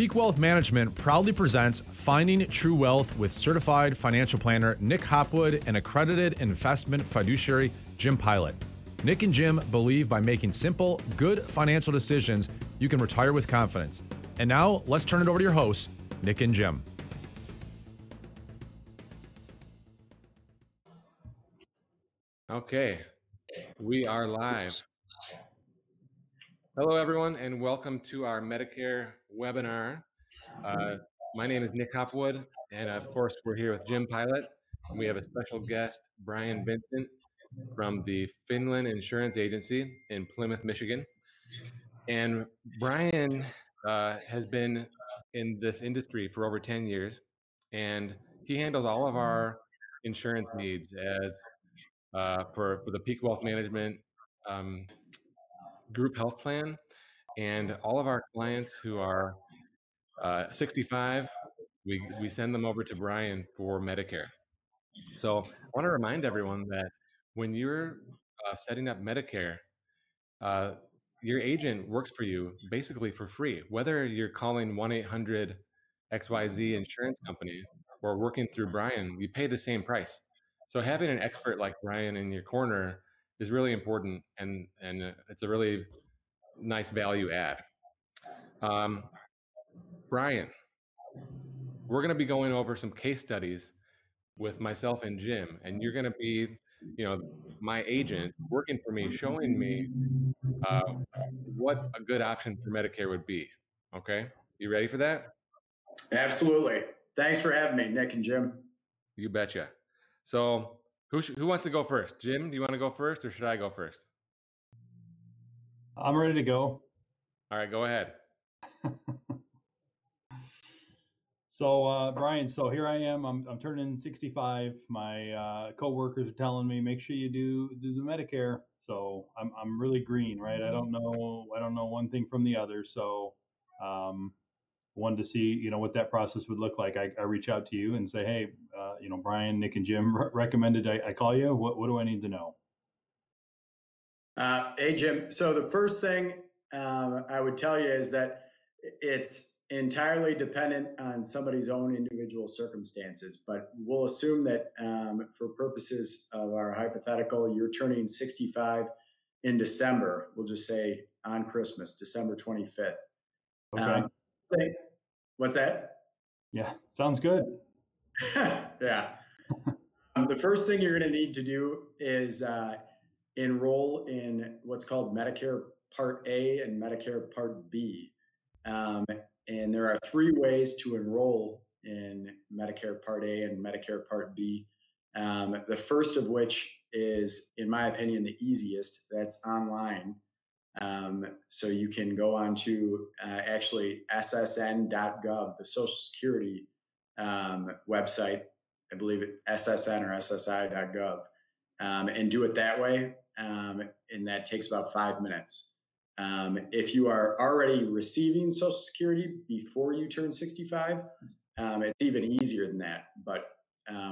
Peak Wealth Management proudly presents Finding True Wealth with certified financial planner Nick Hopwood and accredited investment fiduciary Jim Pilot. Nick and Jim believe by making simple, good financial decisions, you can retire with confidence. And now let's turn it over to your hosts, Nick and Jim. Okay, we are live. Hello, everyone, and welcome to our Medicare webinar. Uh, my name is Nick Hopwood, and of course, we're here with Jim Pilot. And we have a special guest, Brian Vincent from the Finland Insurance Agency in Plymouth, Michigan. And Brian uh, has been in this industry for over 10 years, and he handles all of our insurance needs as uh, for, for the Peak Wealth Management um, group health plan. And all of our clients who are uh, 65, we, we send them over to Brian for Medicare. So I want to remind everyone that when you're uh, setting up Medicare, uh, your agent works for you basically for free. Whether you're calling 1 800 XYZ insurance company or working through Brian, you pay the same price. So having an expert like Brian in your corner is really important, and and uh, it's a really nice value add. Um, Brian, we're going to be going over some case studies with myself and Jim, and you're going to be, you know, my agent working for me, showing me uh, what a good option for Medicare would be. Okay, you ready for that? Absolutely. Thanks for having me, Nick and Jim. You betcha. So, who sh- who wants to go first? Jim, do you want to go first, or should I go first? I'm ready to go. All right, go ahead. so, uh, Brian, so here I am. I'm, I'm turning 65. My uh, coworkers are telling me make sure you do do the Medicare. So I'm I'm really green, right? I don't know I don't know one thing from the other. So, um, wanted to see you know what that process would look like. I, I reach out to you and say, hey, uh, you know, Brian, Nick, and Jim re- recommended I, I call you. What what do I need to know? Uh, hey, Jim. So the first thing um, I would tell you is that it's entirely dependent on somebody's own individual circumstances. But we'll assume that um, for purposes of our hypothetical, you're turning 65 in December. We'll just say on Christmas, December 25th. Okay. Um, what's that? yeah, sounds good. yeah. Um, the first thing you're going to need to do is uh, enroll in what's called Medicare Part A and Medicare Part B. Um, and there are three ways to enroll in Medicare Part A and Medicare Part B. Um, the first of which is, in my opinion, the easiest. That's online. Um, so you can go on to uh, actually ssn.gov, the Social Security um, website. I believe it ssn or ssi.gov, um, and do it that way. Um, and that takes about five minutes. Um, if you are already receiving Social Security before you turn 65, um, it's even easier than that. But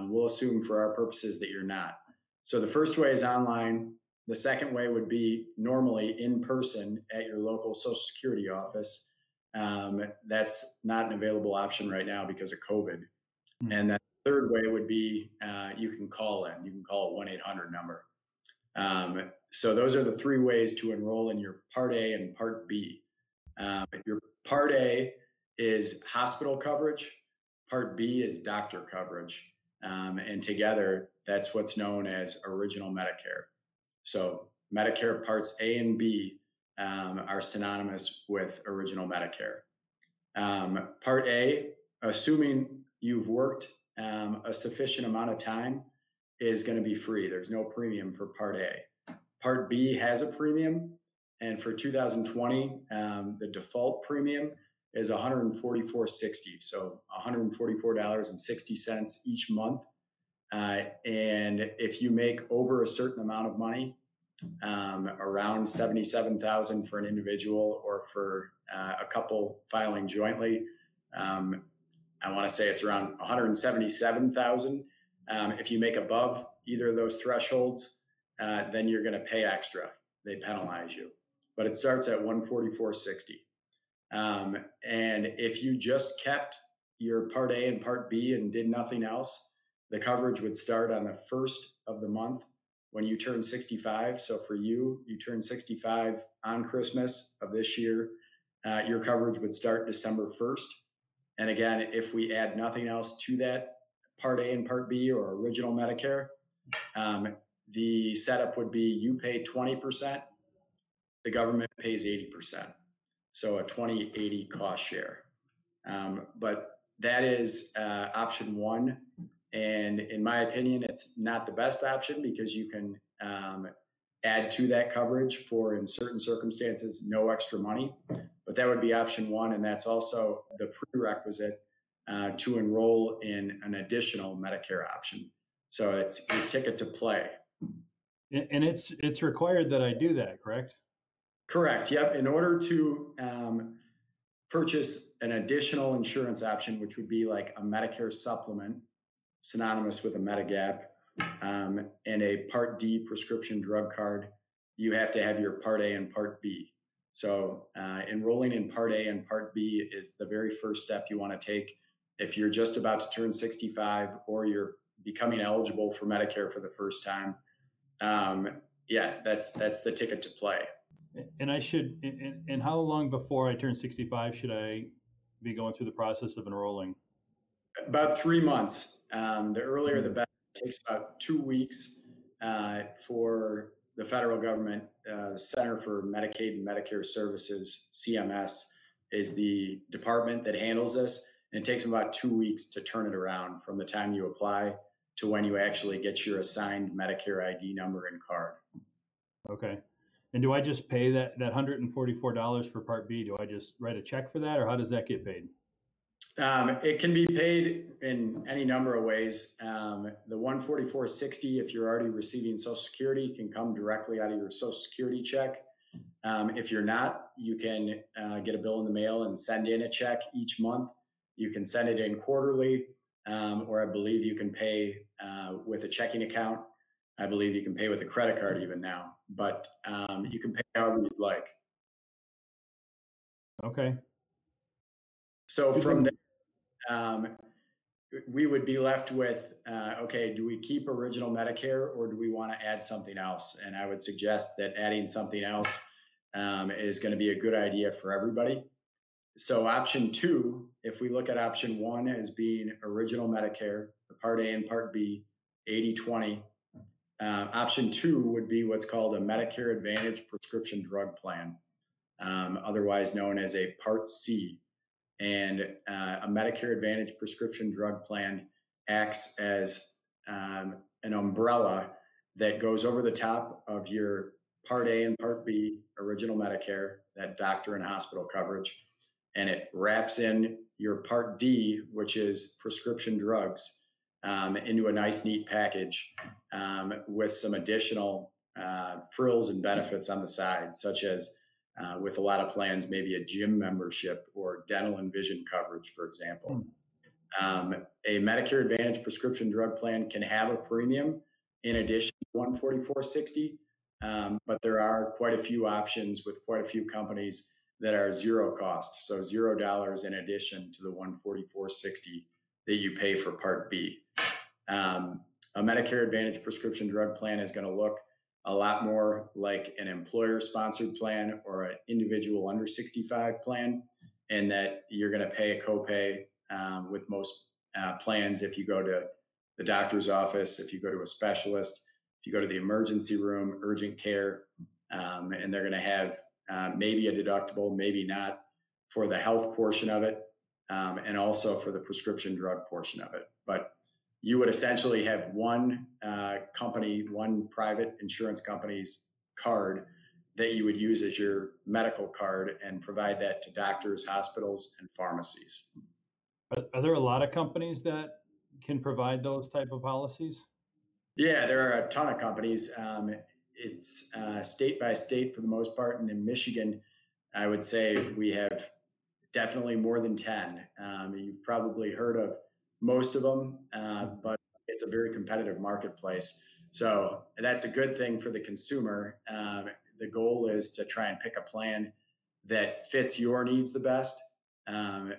we'll assume for our purposes that you're not. So the first way is online. The second way would be normally in person at your local Social Security office. Um, that's not an available option right now because of COVID. Hmm. And then the third way would be uh, you can call in. You can call a 1 800 number. Um, so those are the three ways to enroll in your Part A and Part B. Um, your Part A is hospital coverage. Part B is doctor coverage. Um, and together, that's what's known as original Medicare. So Medicare Parts A and B um, are synonymous with original Medicare. Um, part A, assuming you've worked um, a sufficient amount of time, is going to be free. There's no premium for Part A. Part B has a premium, and for 2020, um, the default premium is 144.60. So 144.60 each month. Uh, and if you make over a certain amount of money, um, around 77,000 for an individual or for uh, a couple filing jointly, um, I want to say it's around 177,000. Um, if you make above either of those thresholds, uh, then you're going to pay extra. They penalize you, but it starts at 144.60. Um, and if you just kept your Part A and Part B and did nothing else, the coverage would start on the first of the month when you turn 65. So for you, you turn 65 on Christmas of this year, uh, your coverage would start December 1st. And again, if we add nothing else to that Part A and Part B or original Medicare, um, the setup would be you pay 20%, the government pays 80%. So a 20 80 cost share. Um, but that is uh, option one. And in my opinion, it's not the best option because you can um, add to that coverage for, in certain circumstances, no extra money. But that would be option one. And that's also the prerequisite uh, to enroll in an additional Medicare option. So it's your ticket to play. And it's it's required that I do that, correct? Correct. Yep. In order to um, purchase an additional insurance option, which would be like a Medicare supplement, synonymous with a Medigap, um, and a Part D prescription drug card, you have to have your Part A and Part B. So, uh, enrolling in Part A and Part B is the very first step you want to take if you're just about to turn 65 or you're becoming eligible for Medicare for the first time. Um, yeah, that's that's the ticket to play. And I should. And, and how long before I turn 65 should I be going through the process of enrolling? About three months. Um, the earlier, the better. It takes about two weeks uh, for the federal government. Uh, Center for Medicaid and Medicare Services (CMS) is the department that handles this, and it takes them about two weeks to turn it around from the time you apply to when you actually get your assigned Medicare ID number and card. Okay. And do I just pay that that hundred and forty four dollars for Part B? Do I just write a check for that, or how does that get paid? Um, it can be paid in any number of ways. Um, the 144.60, if you're already receiving Social Security, can come directly out of your Social Security check. Um, if you're not, you can uh, get a bill in the mail and send in a check each month. You can send it in quarterly, um, or I believe you can pay uh, with a checking account. I believe you can pay with a credit card even now, but um, you can pay however you'd like. Okay. So from there, um, we would be left with uh, okay, do we keep original Medicare or do we want to add something else? And I would suggest that adding something else um, is going to be a good idea for everybody. So, option two, if we look at option one as being original Medicare, the Part A and Part B, 80 20, uh, option two would be what's called a Medicare Advantage prescription drug plan, um, otherwise known as a Part C and uh, a Medicare Advantage prescription drug plan acts as um, an umbrella that goes over the top of your Part A and Part B original Medicare, that doctor and hospital coverage, and it wraps in your Part D, which is prescription drugs, um, into a nice, neat package um, with some additional uh, frills and benefits on the side, such as uh, with a lot of plans, maybe a gym membership or dental and vision coverage, for example. Hmm. Um, a Medicare Advantage prescription drug plan can have a premium in addition to 144.60, um, but there are quite a few options with quite a few companies that are zero cost, so zero dollars in addition to the 144.60 that you pay for Part B. Um, a Medicare Advantage prescription drug plan is going to look a lot more like an employer sponsored plan or an individual under 65 plan, and that you're going to pay a copay um, with most uh, plans if you go to the doctor's office, if you go to a specialist, if you go to the emergency room, urgent care, um, and they're going to have uh, maybe a deductible, maybe not for the health portion of it, um, and also for the prescription drug portion of it. But you would essentially have one uh, company, one private insurance company's card that you would use as your medical card and provide that to doctors, hospitals, and pharmacies. Are, are there a lot of companies that can provide those type of policies? Yeah, there are a ton of companies. Um, it's uh, state by state for the most part, and in Michigan, I would say we have definitely more than ten. Um, you've probably heard of most of them, uh, but it's a very competitive marketplace. So that's a good thing for the consumer. Um, the goal is to try and pick a plan that fits your needs the best. Um,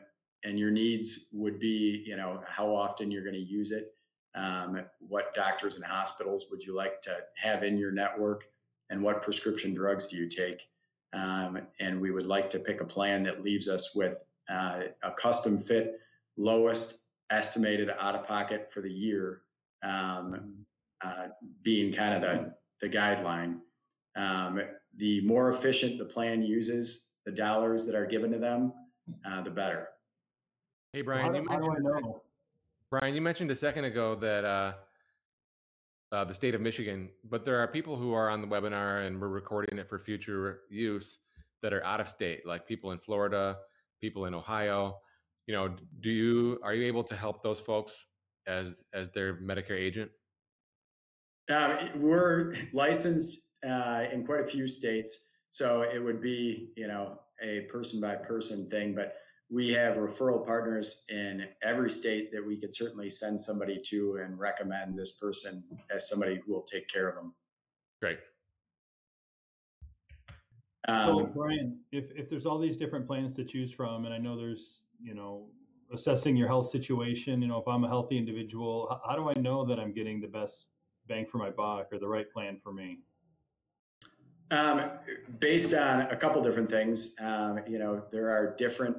and your needs would be, you know, how often you're going to use it, um, what doctors and hospitals would you like to have in your network, and what prescription drugs do you take. Um, and we would like to pick a plan that leaves us with uh, a custom fit, lowest estimated out of pocket for the year, um, uh, being kind of the, the guideline. Um, the more efficient the plan uses the dollars that are given to them, uh, the better. Hey, Brian, how, you how do I mentioned, know? Brian, you mentioned a second ago that uh, uh, the state of Michigan, but there are people who are on the webinar and we're recording it for future use that are out of state, like people in Florida, people in Ohio. You know, do you are you able to help those folks as as their Medicare agent? Um, we're licensed uh, in quite a few states, so it would be you know a person by person thing, but we have referral partners in every state that we could certainly send somebody to and recommend this person as somebody who will take care of them. Great. So Um, Brian, if if there's all these different plans to choose from, and I know there's you know assessing your health situation, you know if I'm a healthy individual, how, how do I know that I'm getting the best bang for my buck or the right plan for me? um, based on a couple different things, um, you know, there are different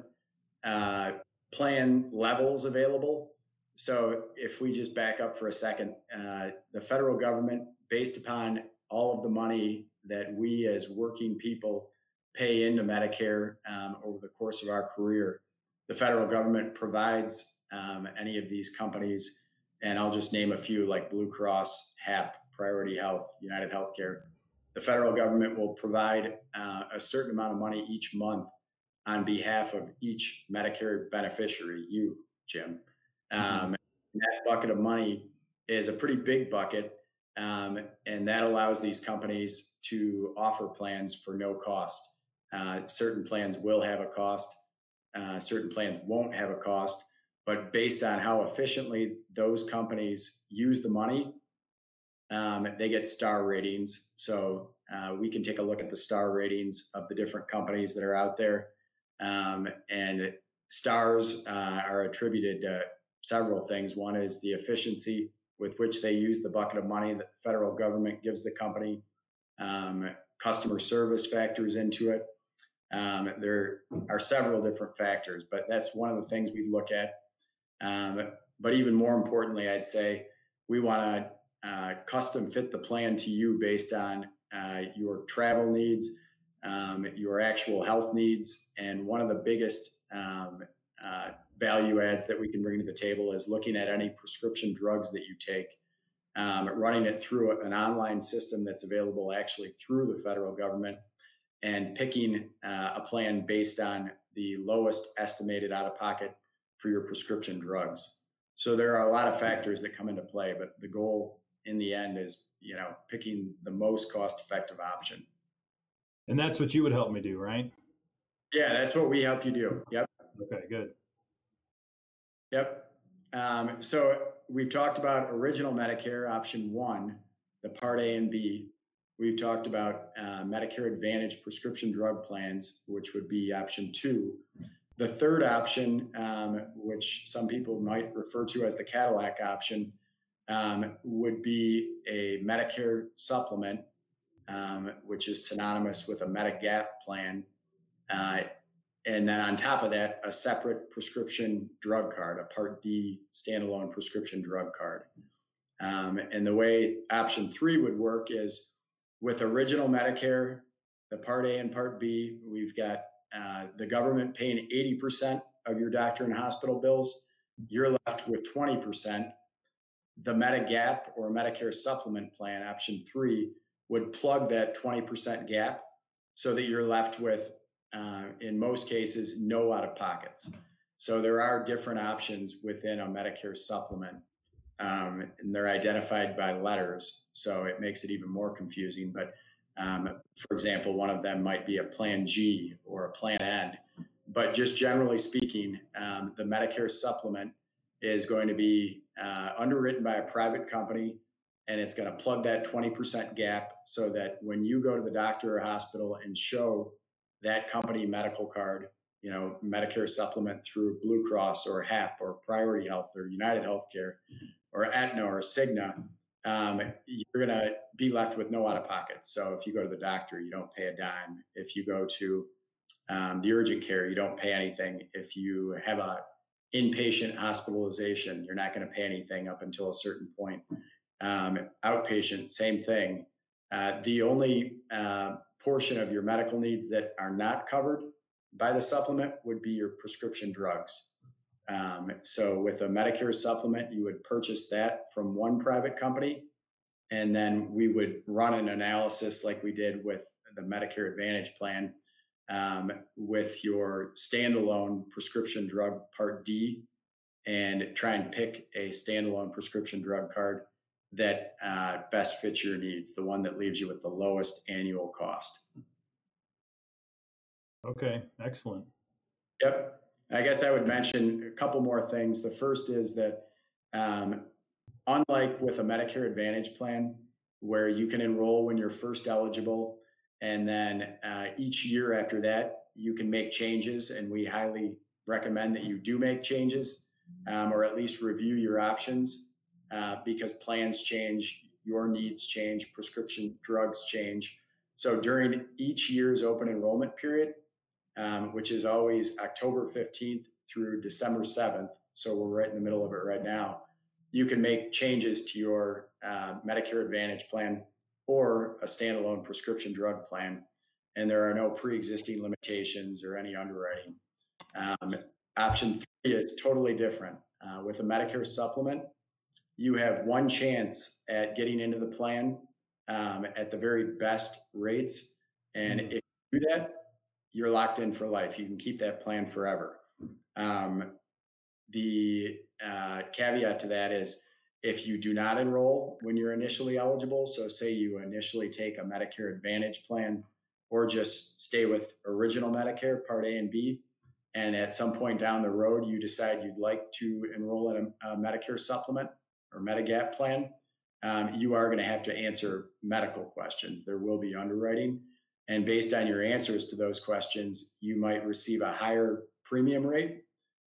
uh, plan levels available. So if we just back up for a second, uh, the federal government, based upon all of the money that we as working people pay into Medicare um, over the course of our career, the federal government provides um, any of these companies, and I'll just name a few like Blue Cross, HAP, Priority Health, United Healthcare. The federal government will provide uh, a certain amount of money each month on behalf of each Medicare beneficiary, you, Jim. Um, that bucket of money is a pretty big bucket, um, and that allows these companies to offer plans for no cost. Uh, certain plans will have a cost, uh, certain plans won't have a cost, but based on how efficiently those companies use the money, um, they get star ratings. So uh, we can take a look at the star ratings of the different companies that are out there. Um, and stars uh, are attributed to several things. One is the efficiency with which they use the bucket of money that the federal government gives the company. Um, customer service factors into it. Um, there are several different factors, but that's one of the things we look at. Um, but even more importantly, I'd say we want to uh, custom fit the plan to you based on uh, your travel needs, um, your actual health needs. And one of the biggest um, uh, value adds that we can bring to the table is looking at any prescription drugs that you take, um, running it through an online system that's available actually through the federal government, and picking uh, a plan based on the lowest estimated out of pocket for your prescription drugs. So there are a lot of factors that come into play, but the goal in the end is, you know, picking the most cost effective option. And that's what you would help me do, right? Yeah, that's what we help you do. Yep. Okay, good. Yep. Um, so we've talked about original Medicare option one, the Part A and B. We've talked about uh, Medicare Advantage prescription drug plans, which would be option two. The third option, um, which some people might refer to as the Cadillac option, um, would be a Medicare supplement, um, which is synonymous with a Medigap plan. Uh, and then on top of that, a separate prescription drug card, a Part D standalone prescription drug card. Um, and the way option three would work is with original Medicare, the Part A and Part B, we've got uh, the government paying 80% of your doctor and hospital bills. You're left with 20%. The Medigap or Medicare supplement plan, option three, would plug that 20% gap so that you're left with uh, in most cases, no out of pockets. So there are different options within a Medicare supplement, um, and they're identified by letters. So it makes it even more confusing. But um, for example, one of them might be a Plan G or a Plan N. But just generally speaking, um, the Medicare supplement is going to be uh, underwritten by a private company and it's going to plug that 20% gap so that when you go to the doctor or hospital and show that company medical card, you know, Medicare supplement through Blue Cross or HAP or Priority Health or United Healthcare or Aetna or Cigna, um, you're going to be left with no out of pocket. So if you go to the doctor, you don't pay a dime. If you go to um, the urgent care, you don't pay anything. If you have a inpatient hospitalization, you're not going to pay anything up until a certain point. Um, outpatient, same thing. Uh, the only uh, portion of your medical needs that are not covered by the supplement would be your prescription drugs. Um, so with a Medicare supplement, you would purchase that from one private company, and then we would run an analysis like we did with the Medicare Advantage plan um, with your standalone prescription drug Part D, and try and pick a standalone prescription drug card that uh, best fits your needs, the one that leaves you with the lowest annual cost. Okay, excellent. Yep. I guess I would mention a couple more things. The first is that, um, unlike with a Medicare Advantage plan, where you can enroll when you're first eligible, and then uh, each year after that, you can make changes, and we highly recommend that you do make changes um, or at least review your options uh, because plans change, your needs change, prescription drugs change. So during each year's open enrollment period, um, which is always October 15th through December 7th. So we're right in the middle of it right now. You can make changes to your uh, Medicare Advantage plan or a standalone prescription drug plan, and there are no pre existing limitations or any underwriting. Um, option three is totally different. Uh, with a Medicare supplement, you have one chance at getting into the plan um, at the very best rates. And if you do that, you're locked in for life. You can keep that plan forever. Um, the uh, caveat to that is if you do not enroll when you're initially eligible, so say you initially take a Medicare Advantage plan or just stay with original Medicare Part A and B, and at some point down the road you decide you'd like to enroll in a, a Medicare supplement or Medigap plan, um, you are going to have to answer medical questions. There will be underwriting. And based on your answers to those questions, you might receive a higher premium rate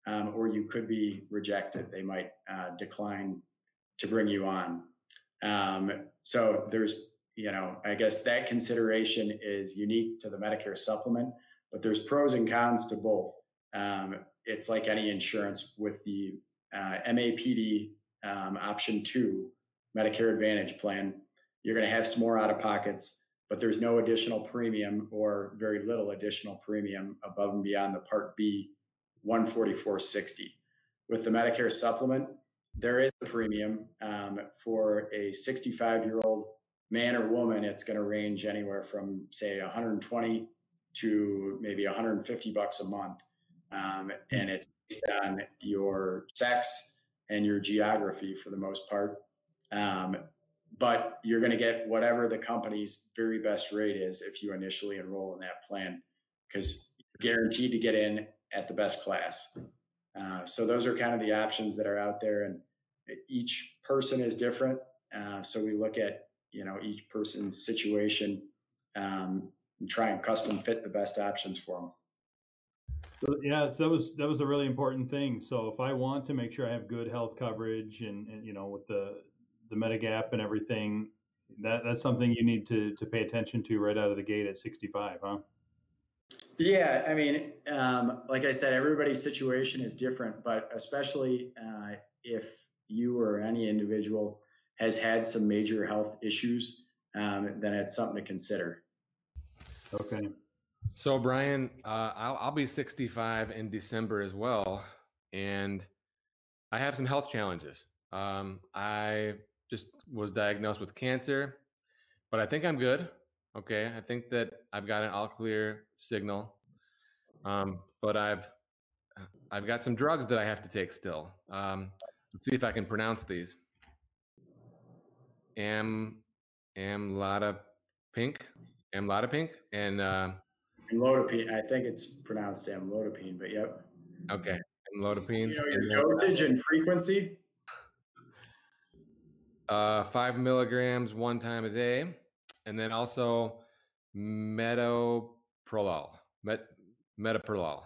um, or you could be rejected. They might uh, decline to bring you on. Um, so there's, you know, I guess that consideration is unique to the Medicare supplement, but there's pros and cons to both. Um, it's like any insurance with the uh, MAPD um, option two Medicare Advantage plan. You're going to have some more out of pockets but there's no additional premium or very little additional premium above and beyond the Part B 144.60. With the Medicare supplement, there is a premium um, for a 65 year old man or woman. It's going to range anywhere from say 120 to maybe 150 bucks a month, um, and it's based on your sex and your geography for the most part. Um, but you're going to get whatever the company's very best rate is if you initially enroll in that plan because you're guaranteed to get in at the best class. Uh, so those are kind of the options that are out there, and each person is different. Uh, so we look at you know each person's situation um, and try and custom fit the best options for them. So, yeah, so that was that was a really important thing. So if I want to make sure I have good health coverage and, and you know with the the Medigap and everything, that that's something you need to to pay attention to right out of the gate at 65, huh? Yeah, I mean, um, like I said, everybody's situation is different, but especially uh, if you or any individual has had some major health issues, um, then it's something to consider. Okay. So, Brian, uh, I'll, I'll be 65 in December as well, and I have some health challenges. Um, I just was diagnosed with cancer, but I think I'm good. Okay, I think that I've got an all clear signal, um, but I've I've got some drugs that I have to take still. Um, let's see if I can pronounce these. Am amlodipine, pink, Am Lada Pink, and uh, amlodipine. I think it's pronounced amlodipine, but yep. Okay, amlodipine. You know your dosage and frequency uh, five milligrams one time a day, and then also metoprolol. met metoprolol,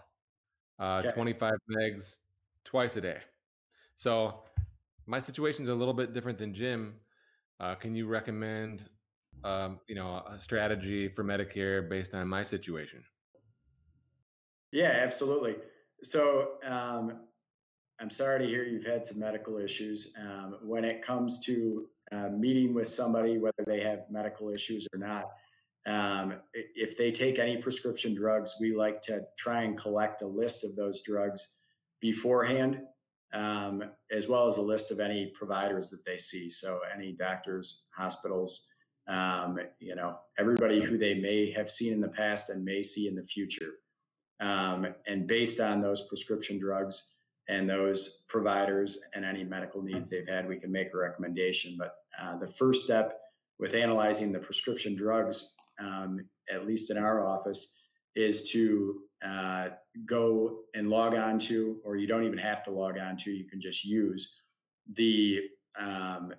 uh, Okay. 25 megs twice a day. So my situation is a little bit different than Jim. Uh, can you recommend, um, you know, a strategy for Medicare based on my situation? Yeah, absolutely. So um, I'm sorry to hear you've had some medical issues. Um, when it comes to uh, meeting with somebody, whether they have medical issues or not, um, if they take any prescription drugs, we like to try and collect a list of those drugs beforehand, um, as well as a list of any providers that they see. So any doctors, hospitals, um, you know, everybody who they may have seen in the past and may see in the future. Um, and based on those prescription drugs and those providers and any medical needs they've had, we can make a recommendation. But uh, the first step with analyzing the prescription drugs, um, at least in our office, is to uh, go and log on to, or you don't even have to log on to, you can just use the um,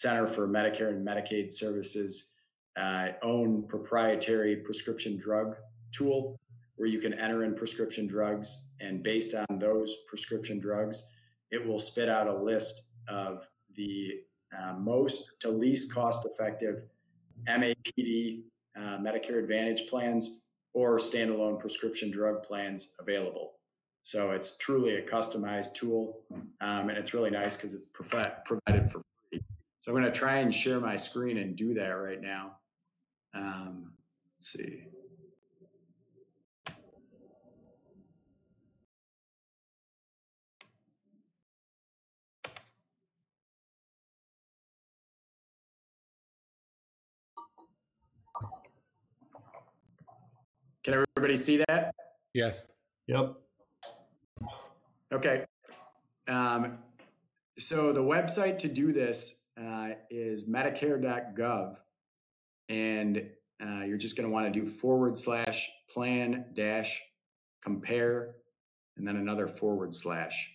Center for Medicare and Medicaid Services uh, own proprietary prescription drug tool where you can enter in prescription drugs. And based on those prescription drugs it will spit out a list of the uh, most to least cost effective mapd uh, medicare advantage plans or standalone prescription drug plans available. So it's truly a customized tool um, and it's really nice because it's provi- provided for so i'm going to try and share my screen and do that right now um, let's see Can everybody see that? Yes. Yep. Okay. Um, so the website to do this uh, is medicare.gov. And uh, you're just going to want to do forward slash plan dash compare and then another forward slash.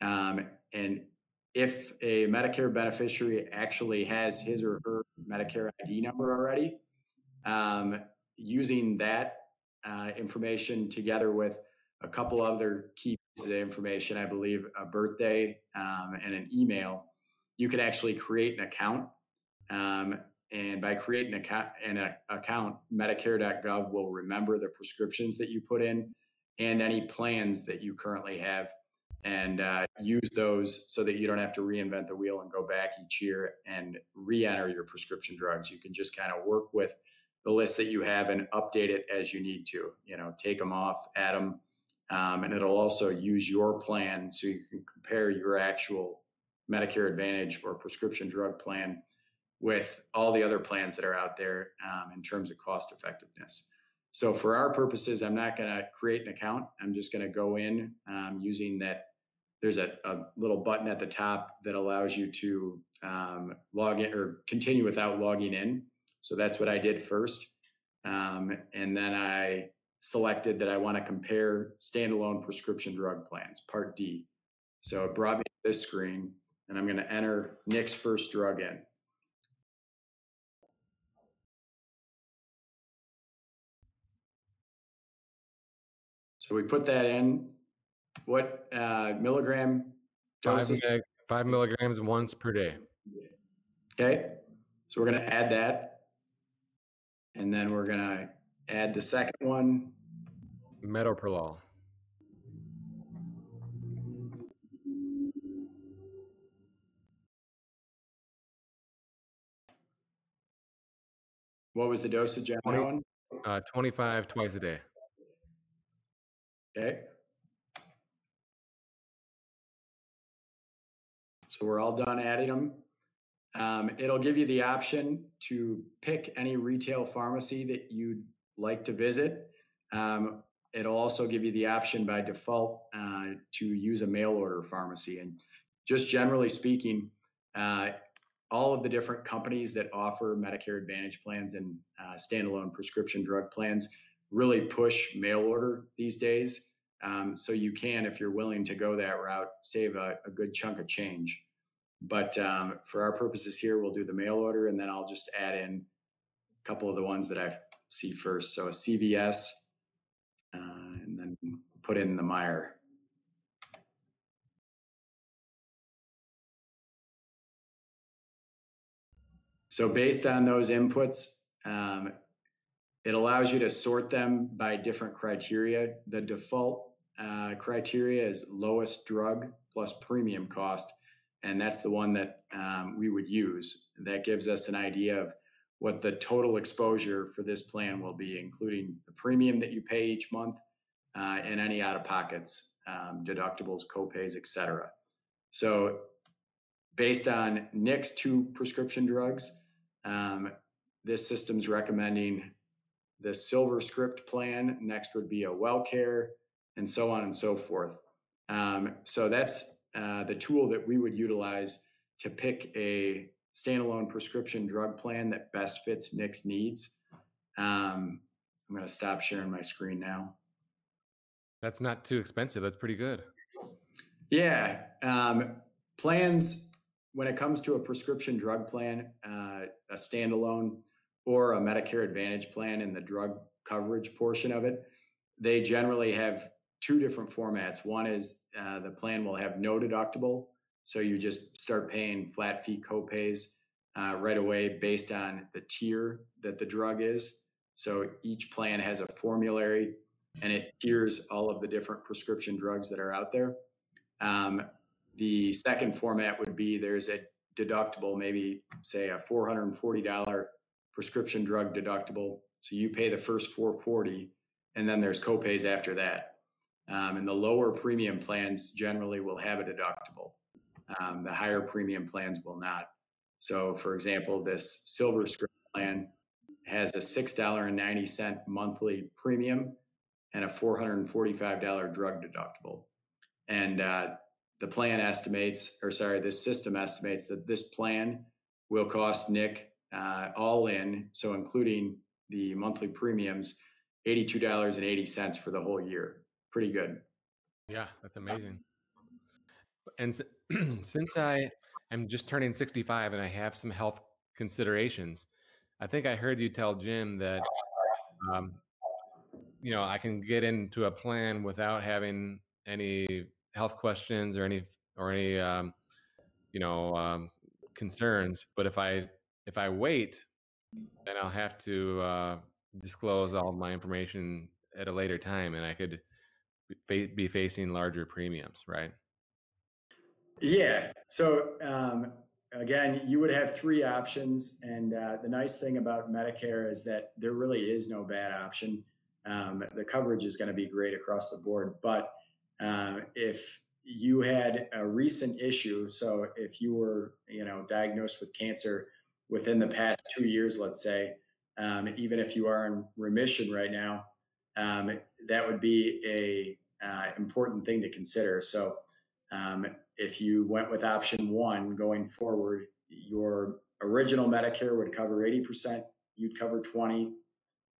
Um, and if a Medicare beneficiary actually has his or her Medicare ID number already, um, using that uh, information together with a couple other key pieces of information, I believe a birthday um, and an email, you can actually create an account. Um, and by creating an account, an account, Medicare.gov will remember the prescriptions that you put in and any plans that you currently have and uh, use those so that you don't have to reinvent the wheel and go back each year and re-enter your prescription drugs. You can just kind of work with the list that you have and update it as you need to. You know, take them off, add them, um, and it'll also use your plan so you can compare your actual Medicare Advantage or prescription drug plan with all the other plans that are out there um, in terms of cost effectiveness. So for our purposes, I'm not going to create an account. I'm just going to go in um, using that. There's a, a, little button at the top that allows you to um, log in or continue without logging in. So that's what I did first. Um, and then I selected that I want to compare standalone prescription drug plans, Part D. So it brought me to this screen, and I'm going to enter Nick's first drug in. So we put that in. What uh, milligram Five, meg, five milligrams once per day. Okay, so we're going to add that. And then we're going to add the second one. Metoprolol. What was the dosage on that one? Uh, 25 twice a day. Okay. So we're all done adding them. Um, it'll give you the option to pick any retail pharmacy that you'd like to visit. Um, it'll also give you the option by default uh, to use a mail order pharmacy. And just generally speaking, uh, all of the different companies that offer Medicare Advantage plans and uh, standalone prescription drug plans really push mail order these days. Um, so you can, if you're willing to go that route, save a, a good chunk of change. But um, for our purposes here, we'll do the mail order and then I'll just add in a couple of the ones that I see first. So a CVS, uh, and then put in the Meijer. So based on those inputs, um, it allows you to sort them by different criteria. The default uh, criteria is lowest drug plus premium cost, and that's the one that um, we would use. That gives us an idea of what the total exposure for this plan will be, including the premium that you pay each month uh, and any out of pockets, um, deductibles, copays, etc. So, based on Nick's two prescription drugs, um, this system's recommending the SilverScript plan. Next would be a WellCare, and so on and so forth. Um, so that's uh, the tool that we would utilize to pick a standalone prescription drug plan that best fits Nick's needs. Um, I'm going to stop sharing my screen now. That's not too expensive. That's pretty good. Yeah. Um, plans, when it comes to a prescription drug plan, uh, a standalone or a Medicare Advantage plan in the drug coverage portion of it, they generally have two different formats. One is uh, the plan will have no deductible, so you just start paying flat fee copays uh, right away based on the tier that the drug is. So each plan has a formulary and it tiers all of the different prescription drugs that are out there. Um, the second format would be there's a deductible, maybe say a $440 prescription drug deductible. So you pay the first 440 and then there's copays after that. Um, and the lower premium plans generally will have a deductible. Um, the higher premium plans will not. So, for example, this SilverScript plan has a $6.90 monthly premium and a $445 drug deductible. And uh, the plan estimates, or sorry, this system estimates that this plan will cost Nick uh, all in, so including the monthly premiums, $82.80 for the whole year. Pretty good. Yeah, that's amazing. And since I am just turning 65 and I have some health considerations, I think I heard you tell Jim that, um, you know, I can get into a plan without having any health questions or any or any, um, you know, um, concerns. But if I if I wait, then I'll have to uh, disclose all my information at a later time, and I could be facing larger premiums, right? Yeah. So um, again, you would have three options, and uh, the nice thing about Medicare is that there really is no bad option. Um, the coverage is going to be great across the board, but uh, if you had a recent issue, so if you were, you know, diagnosed with cancer within the past two years, let's say, um, even if you are in remission right now, um, that would be a uh, important thing to consider. So um, if you went with option one going forward, your original Medicare would cover 80%, you'd cover 20.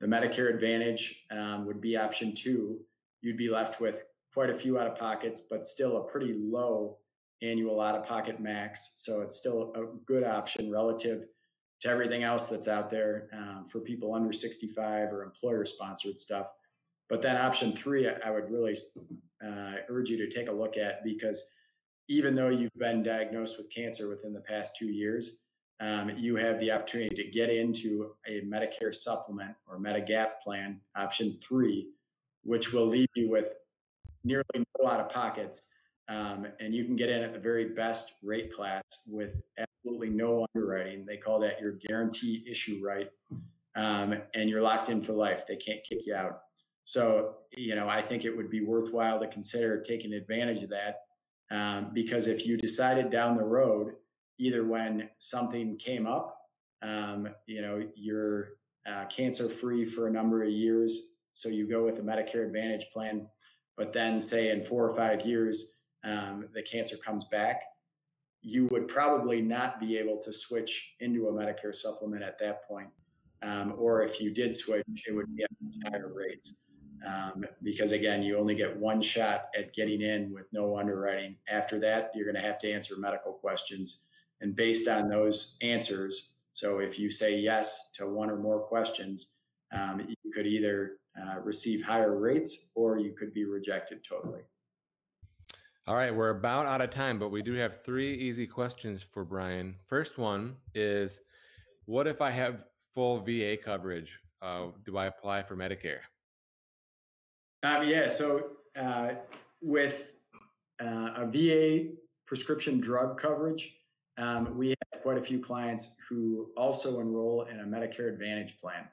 The Medicare Advantage um, would be option two. You'd be left with quite a few out of pockets, but still a pretty low annual out of pocket max. So it's still a good option relative to everything else that's out there um, for people under 65 or employer sponsored stuff. But then option three, I would really uh, urge you to take a look at because even though you've been diagnosed with cancer within the past two years, um, you have the opportunity to get into a Medicare supplement or Medigap plan, option three, which will leave you with nearly no out of pockets. Um, and you can get in at the very best rate class with absolutely no underwriting. They call that your guarantee issue right. Um, and you're locked in for life. They can't kick you out. So, you know, I think it would be worthwhile to consider taking advantage of that um, because if you decided down the road, either when something came up, um, you know, you're uh, cancer free for a number of years, so you go with a Medicare Advantage plan, but then say in four or five years, um, the cancer comes back, you would probably not be able to switch into a Medicare supplement at that point. Um, or if you did switch, it would be at higher rates um, because again, you only get one shot at getting in with no underwriting. After that, you're going to have to answer medical questions, and based on those answers, so if you say yes to one or more questions, um, you could either uh, receive higher rates, or you could be rejected totally. All right, we're about out of time, but we do have three easy questions for Brian. First one is What if I have full VA coverage? Uh, do I apply for Medicare? Um, yeah, so uh, with uh, a VA prescription drug coverage, um, we have quite a few clients who also enroll in a Medicare Advantage plan.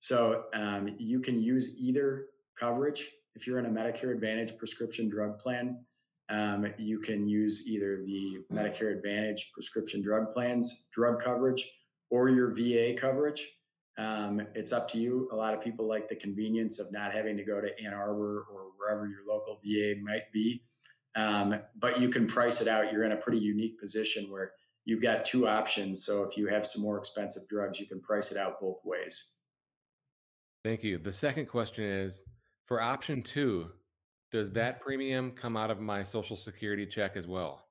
So um, you can use either coverage. If you're in a Medicare Advantage prescription drug plan, um, you can use either the Medicare Advantage prescription drug plans, drug coverage, or your VA coverage. Um, it's up to you. A lot of people like the convenience of not having to go to Ann Arbor or wherever your local VA might be. Um, but you can price it out. You're in a pretty unique position where you've got two options. So if you have some more expensive drugs, you can price it out both ways. Thank you. The second question is for option two, does that premium come out of my social security check as well?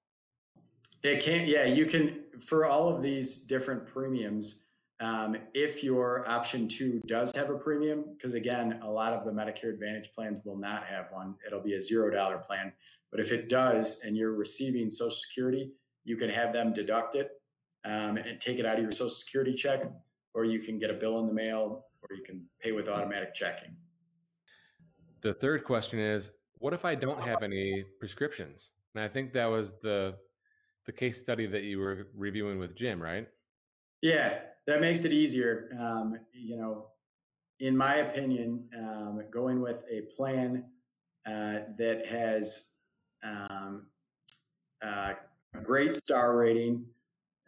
It can't. yeah, you can, for all of these different premiums, um, if your option two does have a premium, because again, a lot of the Medicare Advantage plans will not have one, it'll be a zero dollar plan. But if it does and you're receiving Social Security, you can have them deduct it um, and take it out of your Social Security check, or you can get a bill in the mail, or you can pay with automatic checking. The third question is what if I don't have any prescriptions? And I think that was the the case study that you were reviewing with Jim, right? Yeah, that makes it easier. Um, you know, in my opinion, um, going with a plan uh, that has um, uh, a great star rating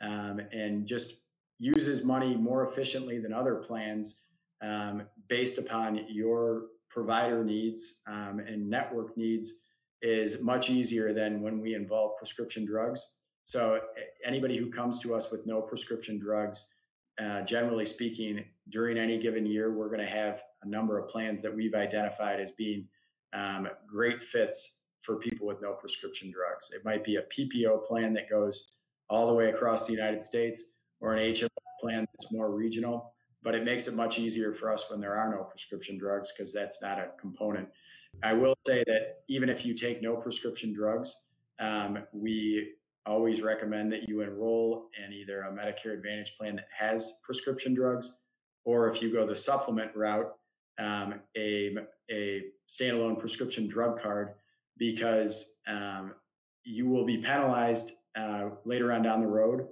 um, and just uses money more efficiently than other plans um, based upon your provider needs um, and network needs is much easier than when we involve prescription drugs. So anybody who comes to us with no prescription drugs, uh, generally speaking, during any given year, we're going to have a number of plans that we've identified as being um, great fits for people with no prescription drugs. It might be a PPO plan that goes all the way across the United States, or an HMO plan that's more regional but it makes it much easier for us when there are no prescription drugs because that's not a component. I will say that even if you take no prescription drugs, um, we always recommend that you enroll in either a Medicare Advantage plan that has prescription drugs, or if you go the supplement route, um, a, a standalone prescription drug card, because um, you will be penalized uh, later on down the road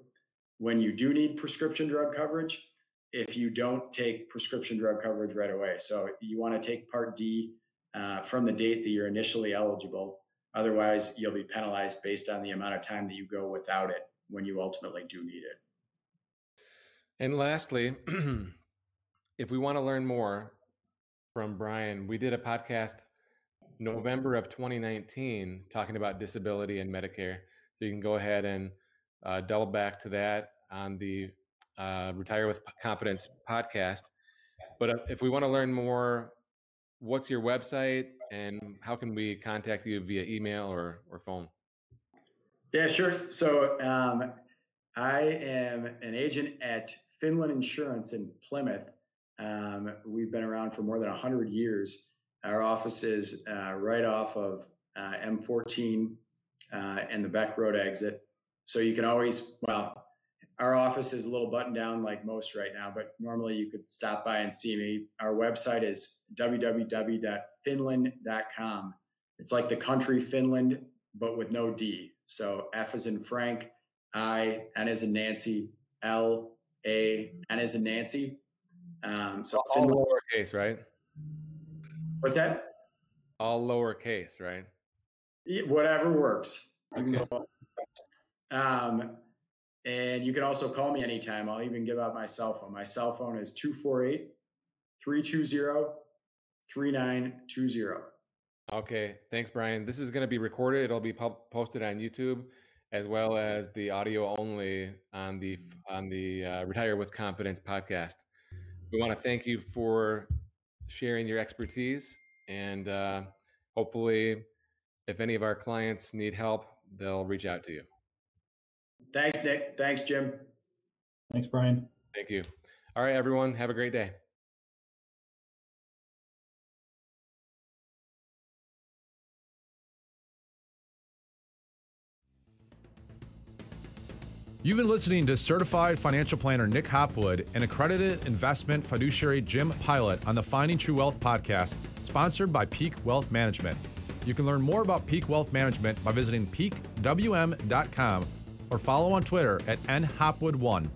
when you do need prescription drug coverage if you don't take prescription drug coverage right away. So you want to take Part D uh, from the date that you're initially eligible. Otherwise, you'll be penalized based on the amount of time that you go without it when you ultimately do need it. And lastly, if we want to learn more from Brian, we did a podcast November of 2019 talking about disability and Medicare. So you can go ahead and uh, double back to that on the uh, Retire with Confidence podcast. But uh, if we want to learn more, what's your website and how can we contact you via email or, or phone? Yeah, sure. So um, I am an agent at Finlan Insurance in Plymouth. Um, we've been around for more than 100 years. Our office is uh, right off of uh, M14 uh, and the Beck Road exit. So you can always, well, our office is a little buttoned down like most right now, but normally you could stop by and see me. Our website is www.finlan.com. It's like the country Finland, but with no D. So F is in Frank, I, N is in Nancy, L, A, N is in Nancy. Um, so all Finlan. lowercase, right? What's that? All lowercase, right? whatever works. Okay. Um, and you can also call me anytime. I'll even give out my cell phone. My cell phone is 248 320 3920. Okay. Thanks, Brian. This is going to be recorded. It'll be posted on YouTube as well as the audio only on the on the uh, Retire with Confidence podcast. We want to thank you for sharing your expertise, and uh, hopefully, if any of our clients need help, they'll reach out to you. Thanks, Nick. Thanks, Jim. Thanks, Brian. Thank you. All right, everyone. Have a great day. You've been listening to certified financial planner Nick Hopwood and accredited investment fiduciary Jim Pilot on the Finding True Wealth podcast, sponsored by Peak Wealth Management. You can learn more about Peak Wealth Management by visiting peakwm.com or follow on Twitter at nhopwood1.